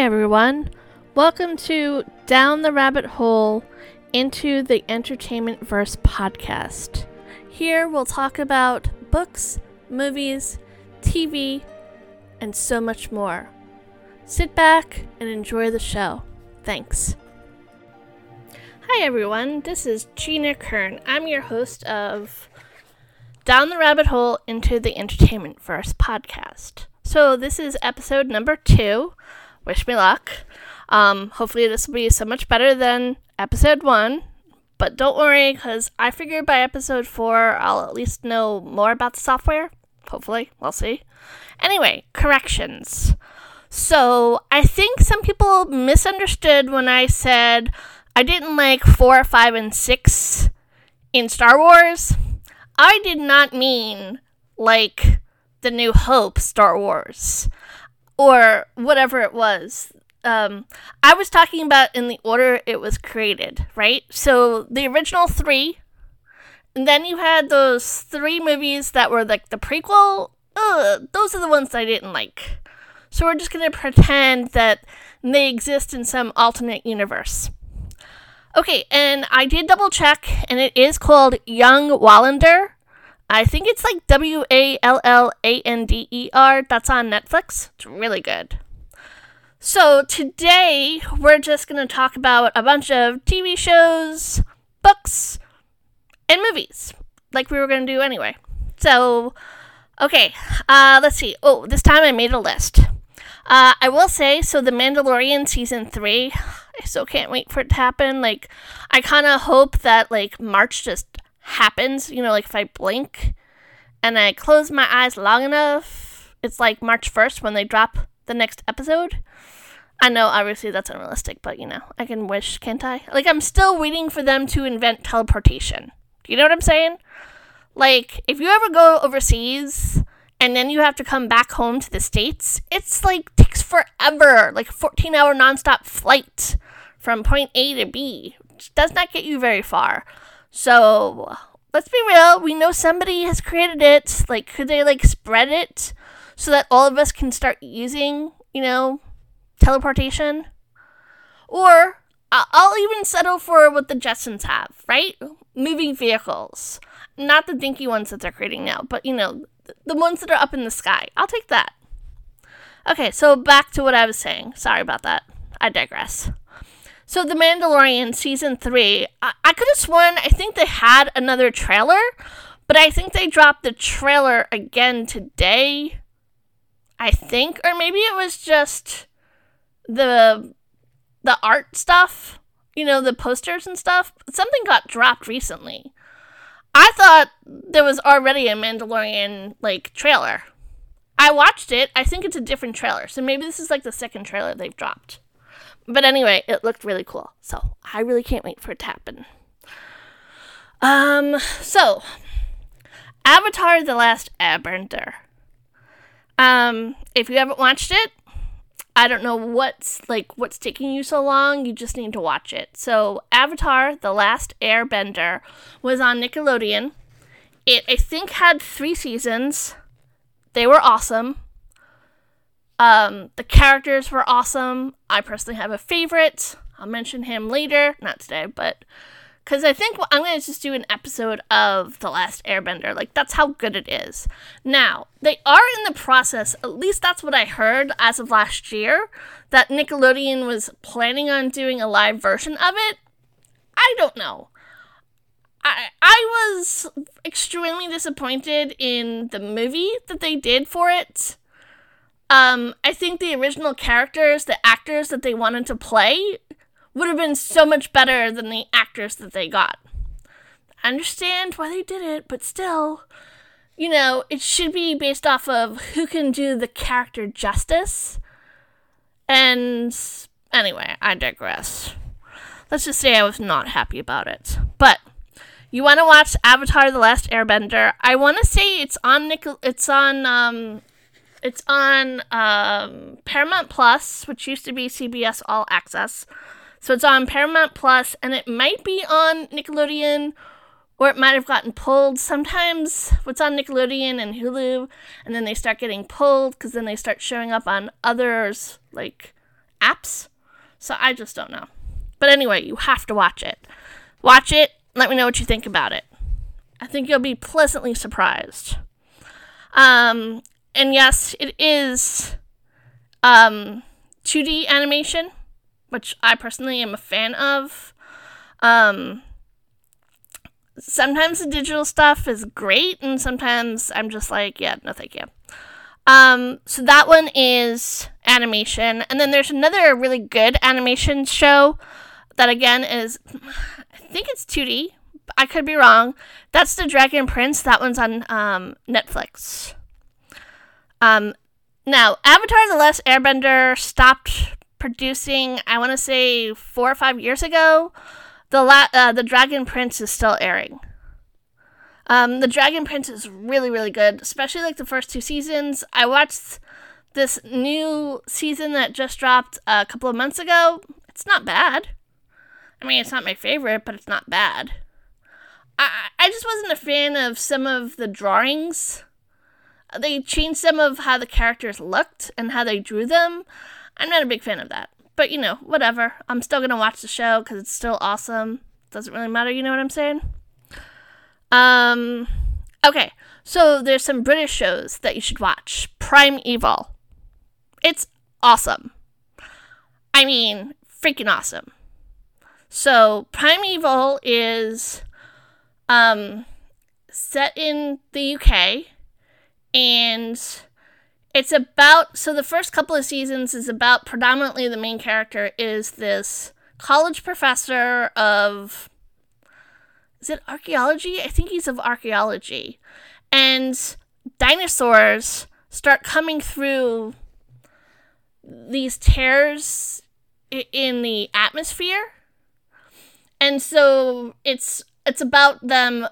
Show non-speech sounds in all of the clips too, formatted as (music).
Everyone. Welcome to Down the Rabbit Hole into the Entertainment Verse podcast. Here we'll talk about books, movies, TV, and so much more. Sit back and enjoy the show. Thanks. Hi, everyone. This is Gina Kern. I'm your host of Down the Rabbit Hole into the Entertainment Verse podcast. So, this is episode number two. Wish me luck. Um, hopefully, this will be so much better than episode one. But don't worry, because I figure by episode four, I'll at least know more about the software. Hopefully, we'll see. Anyway, corrections. So, I think some people misunderstood when I said I didn't like 4, 5, and 6 in Star Wars. I did not mean like the New Hope Star Wars or whatever it was. Um, I was talking about in the order it was created, right? So the original three, and then you had those three movies that were like the prequel. Ugh, those are the ones I didn't like. So we're just gonna pretend that they exist in some alternate universe. Okay, and I did double check, and it is called Young Wallander. I think it's like W A L L A N D E R. That's on Netflix. It's really good. So today we're just going to talk about a bunch of TV shows, books, and movies, like we were going to do anyway. So, okay, uh, let's see. Oh, this time I made a list. Uh, I will say, so The Mandalorian season three, I still can't wait for it to happen. Like, I kind of hope that like March just happens. You know, like if I blink and I close my eyes long enough, it's like March 1st when they drop the next episode. I know, obviously, that's unrealistic, but you know, I can wish, can't I? Like, I'm still waiting for them to invent teleportation. Do you know what I'm saying? Like, if you ever go overseas and then you have to come back home to the States, it's like takes forever. Like, a 14 hour nonstop flight from point A to B. Which does not get you very far. So let's be real. We know somebody has created it. Like, could they like spread it so that all of us can start using, you know, teleportation? Or I'll even settle for what the Jetsons have, right? Moving vehicles. Not the dinky ones that they're creating now, but you know, the ones that are up in the sky. I'll take that. Okay, so back to what I was saying. Sorry about that. I digress. So, The Mandalorian season three, I, I could have sworn, I think they had another trailer, but I think they dropped the trailer again today. I think, or maybe it was just the the art stuff, you know, the posters and stuff. Something got dropped recently. I thought there was already a Mandalorian like trailer. I watched it. I think it's a different trailer. So maybe this is like the second trailer they've dropped. But anyway, it looked really cool. So I really can't wait for it to happen. Um, so Avatar The Last Airbender. Um, if you haven't watched it, I don't know what's like what's taking you so long. You just need to watch it. So Avatar The Last Airbender was on Nickelodeon. It I think had 3 seasons. They were awesome. Um, the characters were awesome. I personally have a favorite. I'll mention him later, not today, but because I think I'm going to just do an episode of The Last Airbender. Like, that's how good it is. Now, they are in the process, at least that's what I heard as of last year, that Nickelodeon was planning on doing a live version of it. I don't know. I, I was extremely disappointed in the movie that they did for it. Um, I think the original characters, the actors that they wanted to play, would have been so much better than the actors that they got. I understand why they did it, but still, you know, it should be based off of who can do the character justice. And anyway, I digress. Let's just say I was not happy about it. But you want to watch Avatar: The Last Airbender? I want to say it's on Nickel. It's on um, it's on um, Paramount Plus, which used to be CBS All Access. So it's on Paramount Plus, and it might be on Nickelodeon, or it might have gotten pulled. Sometimes what's on Nickelodeon and Hulu, and then they start getting pulled because then they start showing up on others like apps. So I just don't know. But anyway, you have to watch it. Watch it. Let me know what you think about it. I think you'll be pleasantly surprised. Um, and yes, it is um, 2D animation, which I personally am a fan of. Um, sometimes the digital stuff is great, and sometimes I'm just like, yeah, no, thank you. Um, so that one is animation, and then there's another really good animation show that again is, I think it's 2D. I could be wrong. That's the Dragon Prince. That one's on um, Netflix. Um, now, Avatar: The Last Airbender stopped producing. I want to say four or five years ago. The la- uh, the Dragon Prince is still airing. Um, the Dragon Prince is really really good, especially like the first two seasons. I watched this new season that just dropped a couple of months ago. It's not bad. I mean, it's not my favorite, but it's not bad. I I just wasn't a fan of some of the drawings. They changed some of how the characters looked and how they drew them. I'm not a big fan of that. But you know, whatever. I'm still gonna watch the show because it's still awesome. Doesn't really matter, you know what I'm saying? Um, okay. So there's some British shows that you should watch. Primeval. It's awesome. I mean, freaking awesome. So Primeval is um set in the UK and it's about so the first couple of seasons is about predominantly the main character is this college professor of is it archaeology? I think he's of archaeology. And dinosaurs start coming through these tears in the atmosphere. And so it's it's about them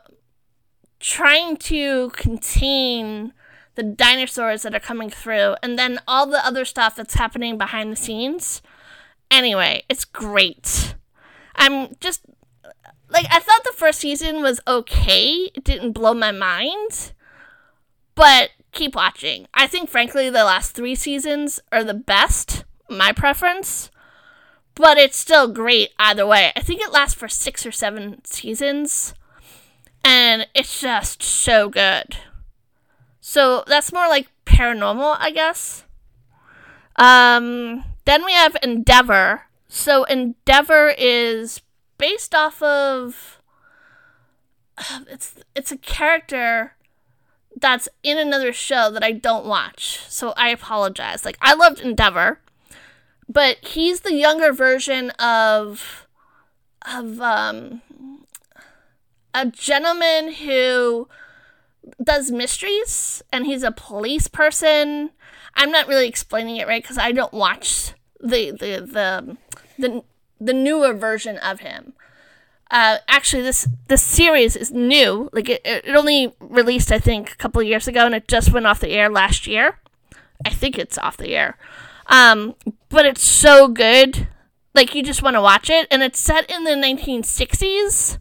trying to contain the dinosaurs that are coming through and then all the other stuff that's happening behind the scenes. Anyway, it's great. I'm just like I thought the first season was okay. It didn't blow my mind. But keep watching. I think frankly the last 3 seasons are the best, my preference. But it's still great either way. I think it lasts for 6 or 7 seasons and it's just so good. So that's more like paranormal, I guess. Um, then we have Endeavour. So Endeavour is based off of (sighs) it's it's a character that's in another show that I don't watch. So I apologize. Like I loved Endeavour, but he's the younger version of of um a gentleman who does mysteries and he's a police person. I'm not really explaining it right because I don't watch the the the the the newer version of him. Uh, actually, this this series is new. Like it, it only released, I think, a couple years ago, and it just went off the air last year. I think it's off the air, um, but it's so good. Like you just want to watch it, and it's set in the 1960s,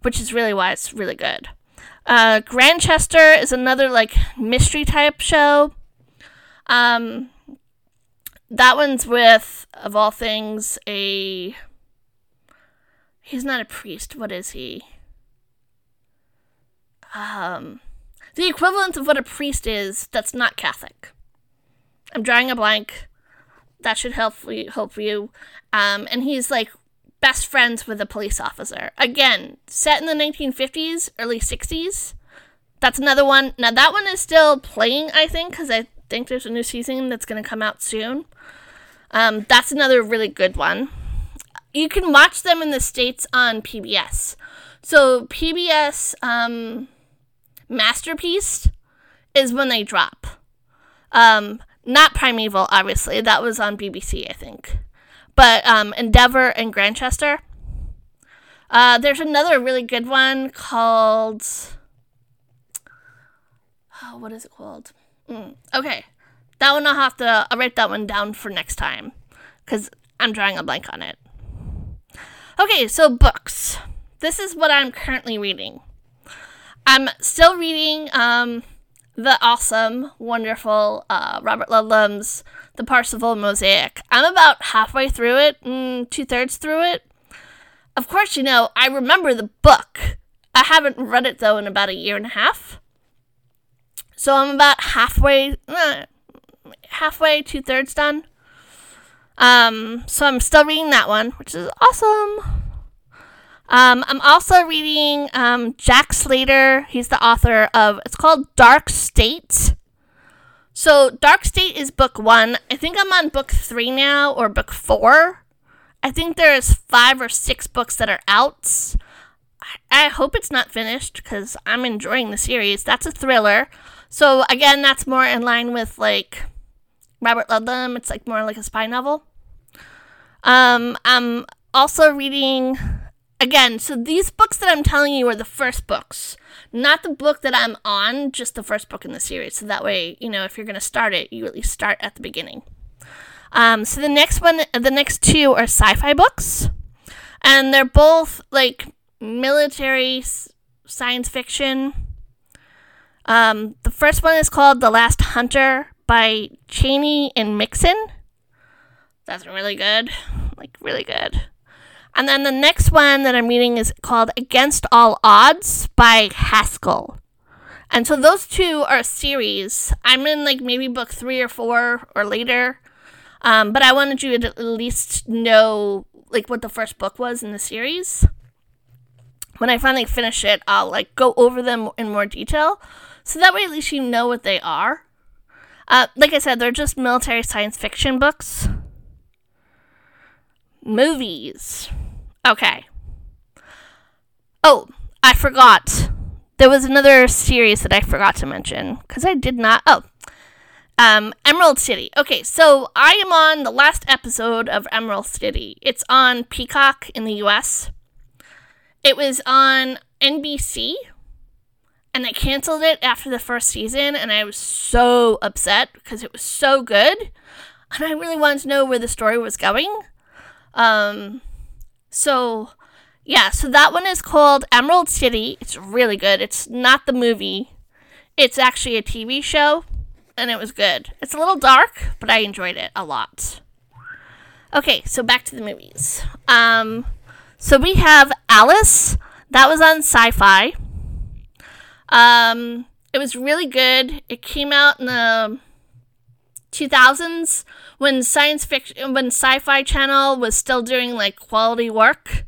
which is really why it's really good. Uh, Grantchester is another like mystery type show. Um, that one's with, of all things, a. He's not a priest. What is he? Um, the equivalent of what a priest is that's not Catholic. I'm drawing a blank. That should help you. Help you. Um, and he's like best friends with a police officer. Again, set in the 1950s, early 60s. That's another one. Now, that one is still playing, I think, because I think there's a new season that's going to come out soon. Um, that's another really good one. You can watch them in the States on PBS. So, PBS um, Masterpiece is when they drop. Um, not Primeval, obviously. That was on BBC, I think but um, Endeavour and Grantchester. Uh, there's another really good one called. Oh, what is it called? Mm, okay, that one I'll have to. I'll write that one down for next time, because I'm drawing a blank on it. Okay, so books. This is what I'm currently reading. I'm still reading um, the awesome, wonderful uh, Robert Ludlum's The Parsifal Mosaic. I'm about halfway through it, mm, two thirds through it. Of course, you know, I remember the book. I haven't read it though in about a year and a half. So I'm about halfway, uh, halfway, two thirds done. Um, so I'm still reading that one, which is awesome. Um, I'm also reading um, Jack Slater. He's the author of, it's called Dark State. So, Dark State is book one. I think I'm on book three now, or book four. I think there's five or six books that are out. I, hope it's not finished because I'm enjoying the series. That's a thriller. So, again, that's more in line with like Robert Ludlum. It's like more like a spy novel. Um, I'm also reading again, so these books that I'm telling you are the first books, not the book that I'm on, just the first book in the series. So that way, you know, if you're going to start it, you at least start at the beginning. Um, so the next one, the next two are sci-fi books, and they're both like military science fiction. Um, the first one is called The Last Hunter by Chaney and Mixon. That's really good, like really good. And then the next one that I'm reading is called Against All Odds by Haskell. And so those two are a series. I'm in like maybe book three or four or later. Um, but I wanted you to at least know like what the first book was in the series. When I finally finish it, I'll like go over them in more detail. So that way at least you know what they are. Uh, like I said, they're just military science fiction books. Movies. Okay. Oh, I forgot. There was another series that I forgot to mention because I did not. Oh, um, Emerald City. Okay, so I am on the last episode of Emerald City. It's on Peacock in the US. It was on NBC, and they canceled it after the first season, and I was so upset because it was so good, and I really wanted to know where the story was going. Um, so, yeah, so that one is called Emerald City. It's really good. It's not the movie, it's actually a TV show, and it was good. It's a little dark, but I enjoyed it a lot. Okay, so back to the movies. Um, so we have Alice. That was on Sci-Fi. Um, it was really good. It came out in the 2000s when science fiction when sci-fi channel was still doing like quality work.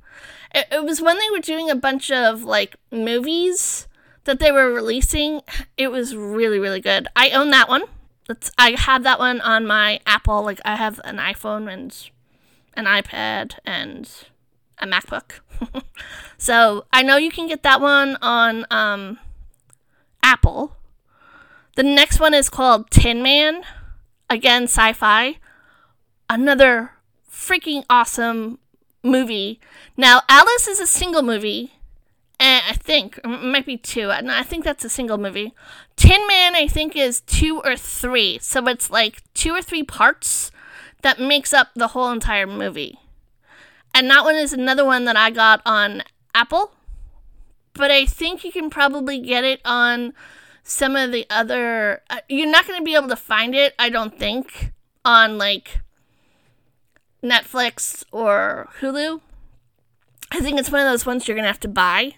It, it was when they were doing a bunch of like movies that they were releasing. It was really really good. I own that one. That's, i have that one on my apple like i have an iphone and an ipad and a macbook. (laughs) So i know you can get that one on um, apple. The next one is called tin man again sci-fi. Another freaking awesome movie. Now alice is a single movie and i think it might be two i think that's a single movie. Tin man i think is two or three so it's like two or three parts that makes up the whole entire movie. And that one is another one that i got on apple but i think you can probably get it on some of the other uh, you're not going to be able to find it i don't think on like netflix or hulu. I think it's one of those ones you're going to have to buy.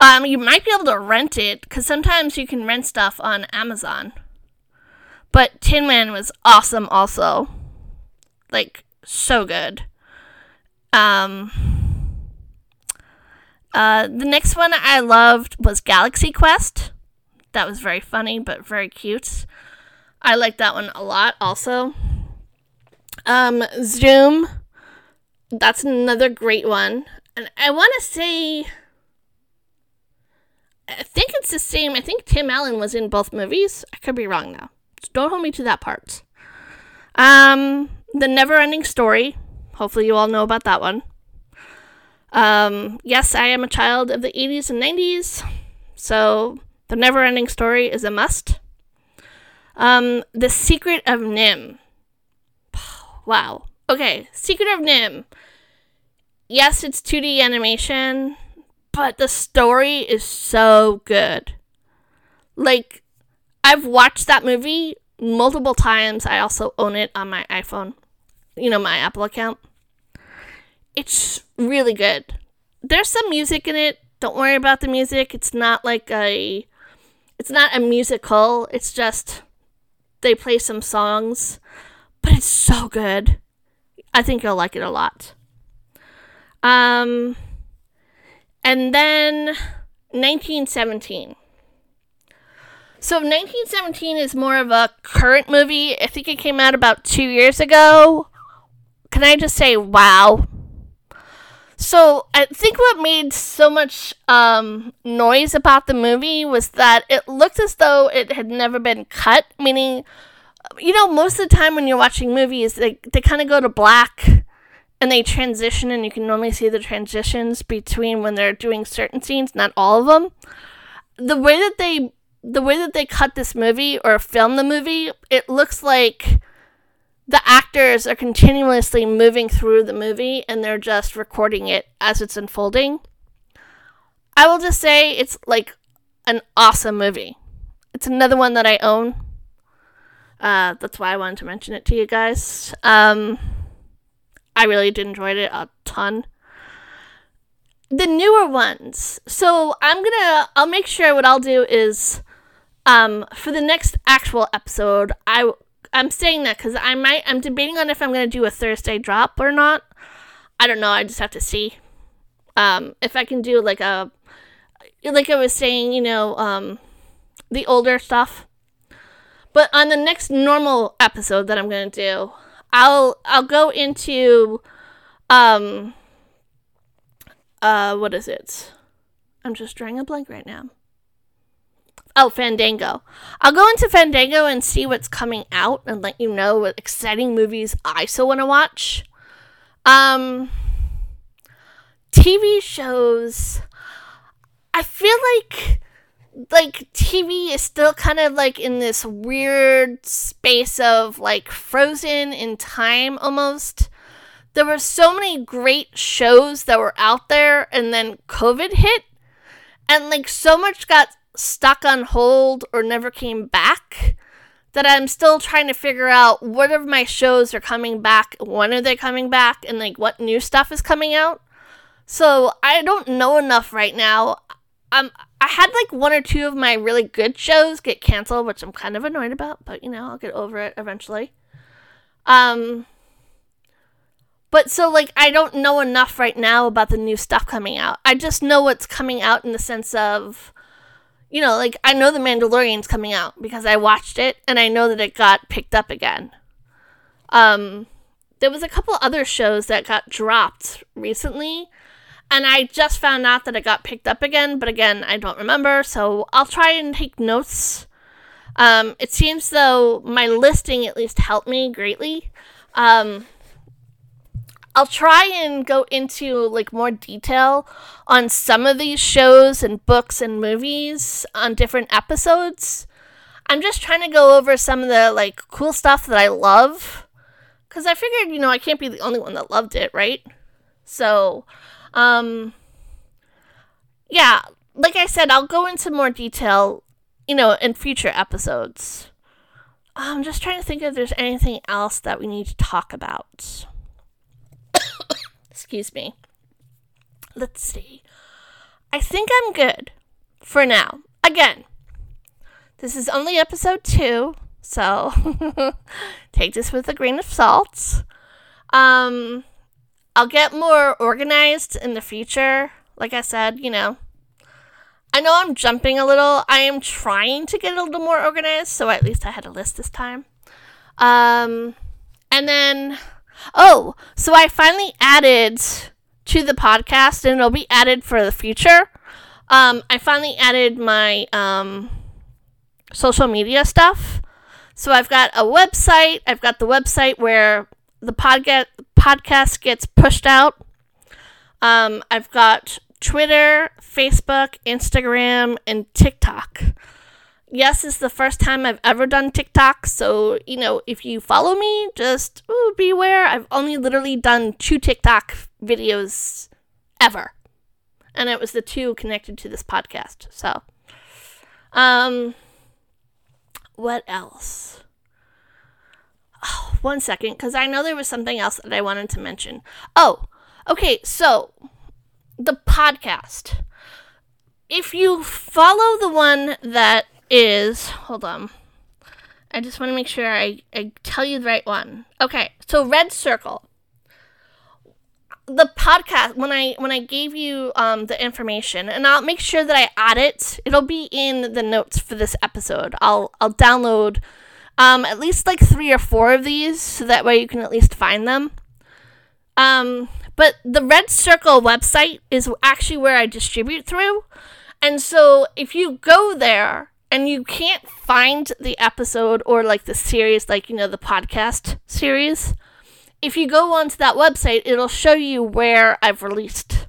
Um you might be able to rent it because sometimes you can rent stuff on amazon. But tin man was awesome also. Like so good. Um uh, the next one I loved was Galaxy Quest. That was very funny, but very cute. I like that one a lot also. Um, Zoom. That's another great one. And I want to say. I think it's the same. I think Tim Allen was in both movies. I could be wrong though. So don't hold me to that part. Um, The Never Ending Story. Hopefully, you all know about that one. Um, yes, I am a child of the 80s and 90s. So the Never Ending Story is a must. Um, The Secret of NIMH. (sighs) Wow. Okay, Secret of NIMH. Yes, it's 2D animation, but the story is so good. Like, I've watched that movie multiple times. I also own it on my iPhone, you know, my Apple account. It's really good. There's some music in it. Don't worry about the music. It's not like a it's not a musical. It's just they play some songs, but it's so good. I think you'll like it a lot. Um and then 1917. So 1917 is more of a current movie. I think it came out about two years ago. Can I just say, wow? So I think what made so much um, noise about the movie was that it looked as though it had never been cut. Meaning, you know, most of the time when you're watching movies, they they kind of go to black and they transition, and you can normally see the transitions between when they're doing certain scenes, not all of them. The way that they the way that they cut this movie or film the movie, it looks like the actors are continuously moving through the movie and they're just recording it as it's unfolding. I will just say it's like an awesome movie. It's another one that I own. Uh, that's why I wanted to mention it to you guys. Um, I really did enjoy it a ton. The newer ones. So I'm gonna. I'll make sure what I'll do is um, for the next actual episode, I I'm saying that because I might I'm debating on if I'm gonna do a Thursday drop or not. I don't know. I just have to see. Um, if I can do like a like I was saying, you know, um, the older stuff. But on the next normal episode that I'm gonna do, I'll I'll go into um uh what is it? I'm just drawing a blank right now. Oh, Fandango. I'll go into Fandango and see what's coming out and let you know what exciting movies I still want to watch. Um, TV shows. I feel like like TV is still kind of like in this weird space of like frozen in time almost. There were so many great shows that were out there and then COVID hit and like so much got stuck on hold or never came back that I'm still trying to figure out what of my shows are coming back, when are they coming back, and like what new stuff is coming out. So I don't know enough right now. Um, I had like one or two of my really good shows get canceled, which I'm kind of annoyed about, but you know I'll get over it eventually. Um, but so like I don't know enough right now about the new stuff coming out. I just know what's coming out in the sense of you know, like I know The Mandalorian's coming out because I watched it and I know that it got picked up again. Um, there was a couple other shows that got dropped recently, and I just found out that it got picked up again, but again, I don't remember, so I'll try and take notes. Um, it seems though my listing at least helped me greatly. Um, I'll try and go into like more detail on some of these shows and books and movies on different episodes. I'm just trying to go over some of the like cool stuff that I love cuz I figured, you know, I can't be the only one that loved it, right? So, um yeah, like I said, I'll go into more detail, you know, in future episodes. I'm just trying to think if there's anything else that we need to talk about. Excuse me. Let's see. I think I'm good for now. Again, this is only episode two, so (laughs) take this with a grain of salt. Um, I'll get more organized in the future. Like I said, you know, I know I'm jumping a little. I am trying to get a little more organized, so at least I had a list this time. Um, and then Oh, so I finally added to the podcast, and it'll be added for the future. Um, I finally added my um, social media stuff. So I've got a website. I've got the website where the podcast podcast gets pushed out. Um, I've got Twitter, Facebook, Instagram, and TikTok yes, it's the first time I've ever done TikTok. So, you know, if you follow me, just ooh, beware. I've only literally done two TikTok videos ever. And it was the two connected to this podcast. So, um, what else? Oh, one second, because I know there was something else that I wanted to mention. Oh, okay, so the podcast. If you follow the one that is, hold on. I just want to make sure I, I tell you the right one. Okay, so Red Circle. The podcast when I when I gave you um, the information, and I'll make sure that I add it. It'll be in the notes for this episode. I'll I'll download um, at least like three or four of these, so that way you can at least find them. Um, but the Red Circle website is actually where I distribute through, and so if you go there and you can't find the episode or like the series, like, you know, the podcast series, if you go onto that website, it'll show you where I've released.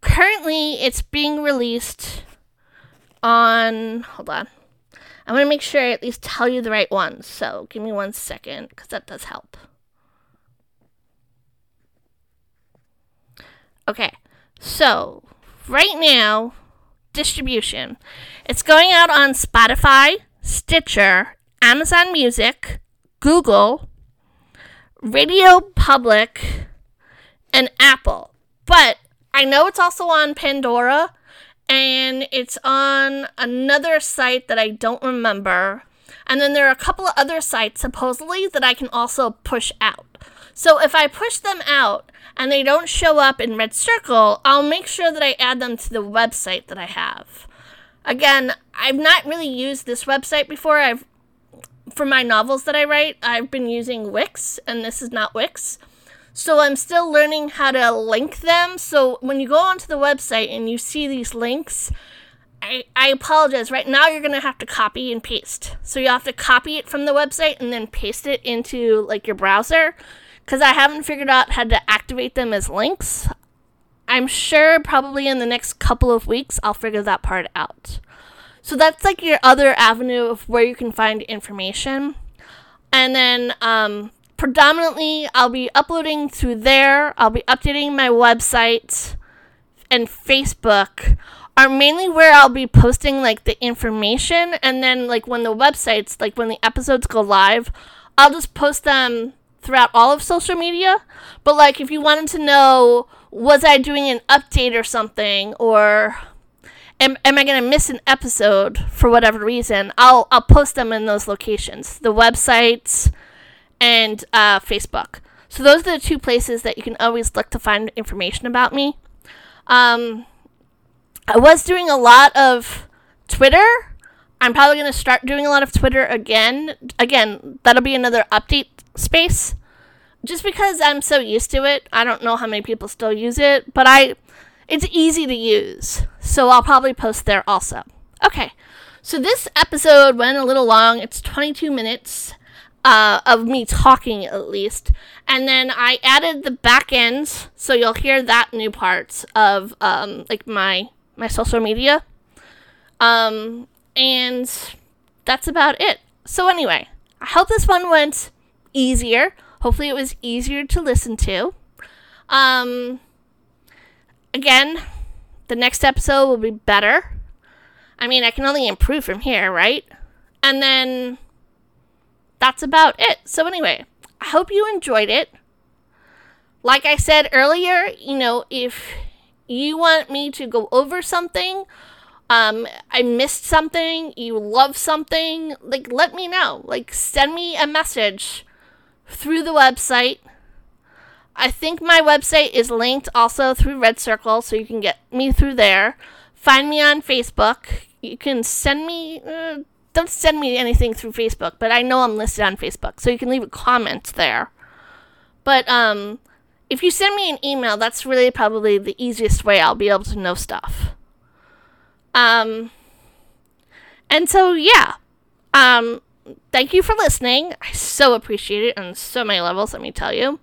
Currently, it's being released on. Hold on. I want to make sure I at least tell you the right ones. So give me one second because that does help. Okay. So right now, distribution. It's going out on Spotify, Stitcher, Amazon Music, Google, Radio Public, and Apple. But I know it's also on Pandora and it's on another site that I don't remember. And then there are a couple of other sites supposedly that I can also push out. So if I push them out and they don't show up in Red Circle, I'll make sure that I add them to the website that I have. Again, I've not really used this website before. I've for my novels that I write, I've been using Wix, and this is not Wix. So I'm still learning how to link them. So when you go onto the website and you see these links, I, I apologize. Right now, you're going to have to copy and paste. So you have to copy it from the website and then paste it into like your browser because I haven't figured out how to activate them as links. I'm sure probably in the next couple of weeks I'll figure that part out. So that's like your other avenue of where you can find information. And then um, predominantly I'll be uploading through there. I'll be updating my website and Facebook are mainly where I'll be posting like the information and then like when the websites like when the episodes go live, I'll just post them throughout all of social media. But like if you wanted to know was I doing an update or something or am, am I going to miss an episode for whatever reason, I'll I'll post them in those locations. The websites and uh, Facebook. So those are the two places that you can always look to find information about me. Um, I was doing a lot of Twitter. I'm probably going to start doing a lot of Twitter again. Again, that'll be another update space. Just because I'm so used to it, I don't know how many people still use it, but I it's easy to use. So I'll probably post there also. Okay. So this episode went a little long. It's 22 minutes uh, of me talking at least. And then I added the back ends, so you'll hear that new parts of um, like my my social media. Um, and that's about it. So anyway, I hope this one went easier. Hopefully, it was easier to listen to. Um, again, the next episode will be better. I mean, I can only improve from here, right? And then that's about it. So, anyway, I hope you enjoyed it. Like I said earlier, you know, if you want me to go over something, um, I missed something, you love something, like, let me know. Like, send me a message through the website. I think my website is linked also through Red Circle, so you can get me through there. Find me on Facebook. You can send me, uh, don't send me anything through Facebook, but I know I'm listed on Facebook, so you can leave a comment there. But um, if you send me an email, that's really probably the easiest way I'll be able to know stuff. Um, and so yeah, um, thank you for listening. I so appreciate it on so many levels, let me tell you.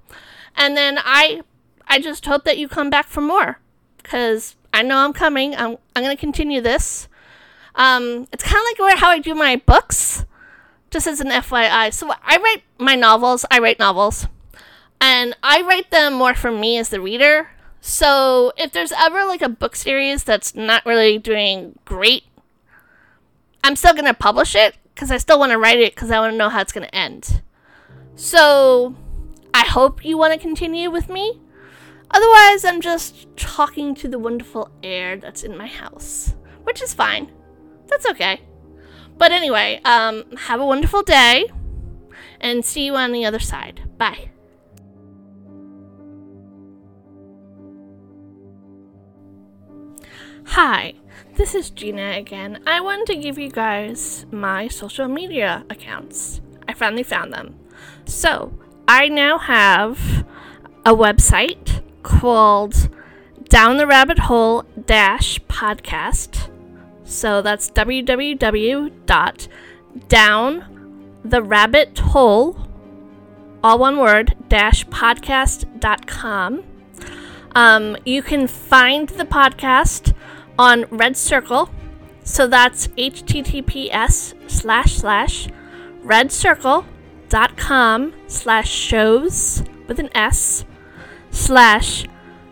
And then I I just hope that you come back for more cuz I know I'm coming. I'm I'm going to continue this. Um it's kind of like how I do my books just as an FYI. So I write my novels, I write novels. And I write them more for me as the reader. So if there's ever like a book series that's not really doing great, I'm still to publish it because I still want to write it because I want to know how it's to end. So I hope you want to continue with me. Otherwise, I'm just talking to the wonderful air that's in my house, which is fine. That's okay. But anyway, um, have a wonderful day and see you on the other side. Bye. Hi, this is Gina again. I wanted to give you guys my social media accounts. I finally found them. So, I now have a website called Down the Rabbit Hole Dash Podcast. So that's www.downtherabbithole, all one word, dash podcast.com. Um, you can find the podcast on Red Circle. So that's https slash slash redcircle.com slash shows with an S slash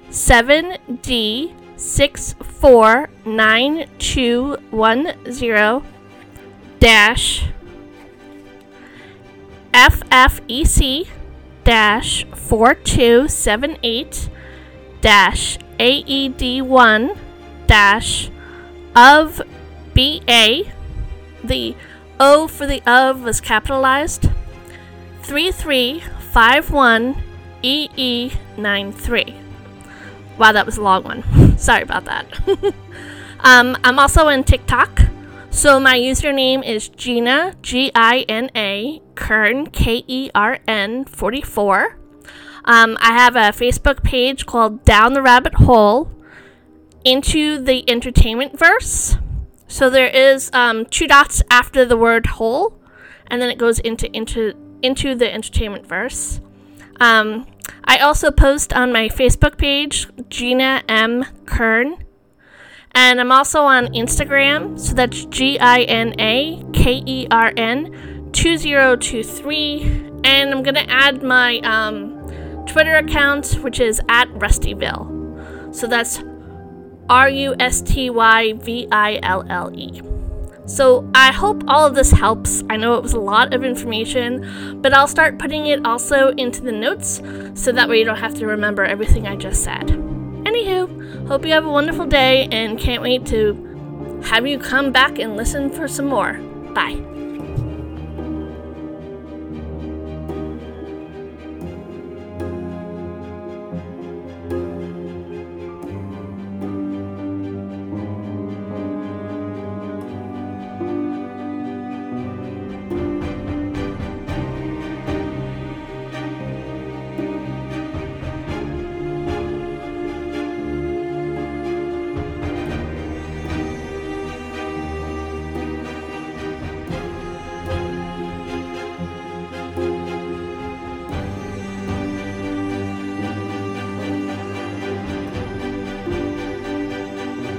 7D649210 dash FFEC dash 4278 dash AED1 dash of BA. The O for the of was capitalized. 3351 EE93. Wow, that was a long one. (laughs) Sorry about that. (laughs) um, I'm also in TikTok. So my username is Gina, G I N A, Kern, K E R N 44. Um, I have a Facebook page called Down the Rabbit Hole into the entertainment verse. So there is um, two dots after the word hole, and then it goes into into into the entertainment verse. Um, I also post on my Facebook page, Gina M. Kern. And I'm also on Instagram, so that's G I N A K E R N 2023. And I'm going to add my um, Twitter account, which is at Rustyville. So that's R U S T Y V I L L E. So I hope all of this helps. I know it was a lot of information, but I'll start putting it also into the notes so that way you don't have to remember everything I just said. Anywho, hope you have a wonderful day and can't wait to have you come back and listen for some more. Bye.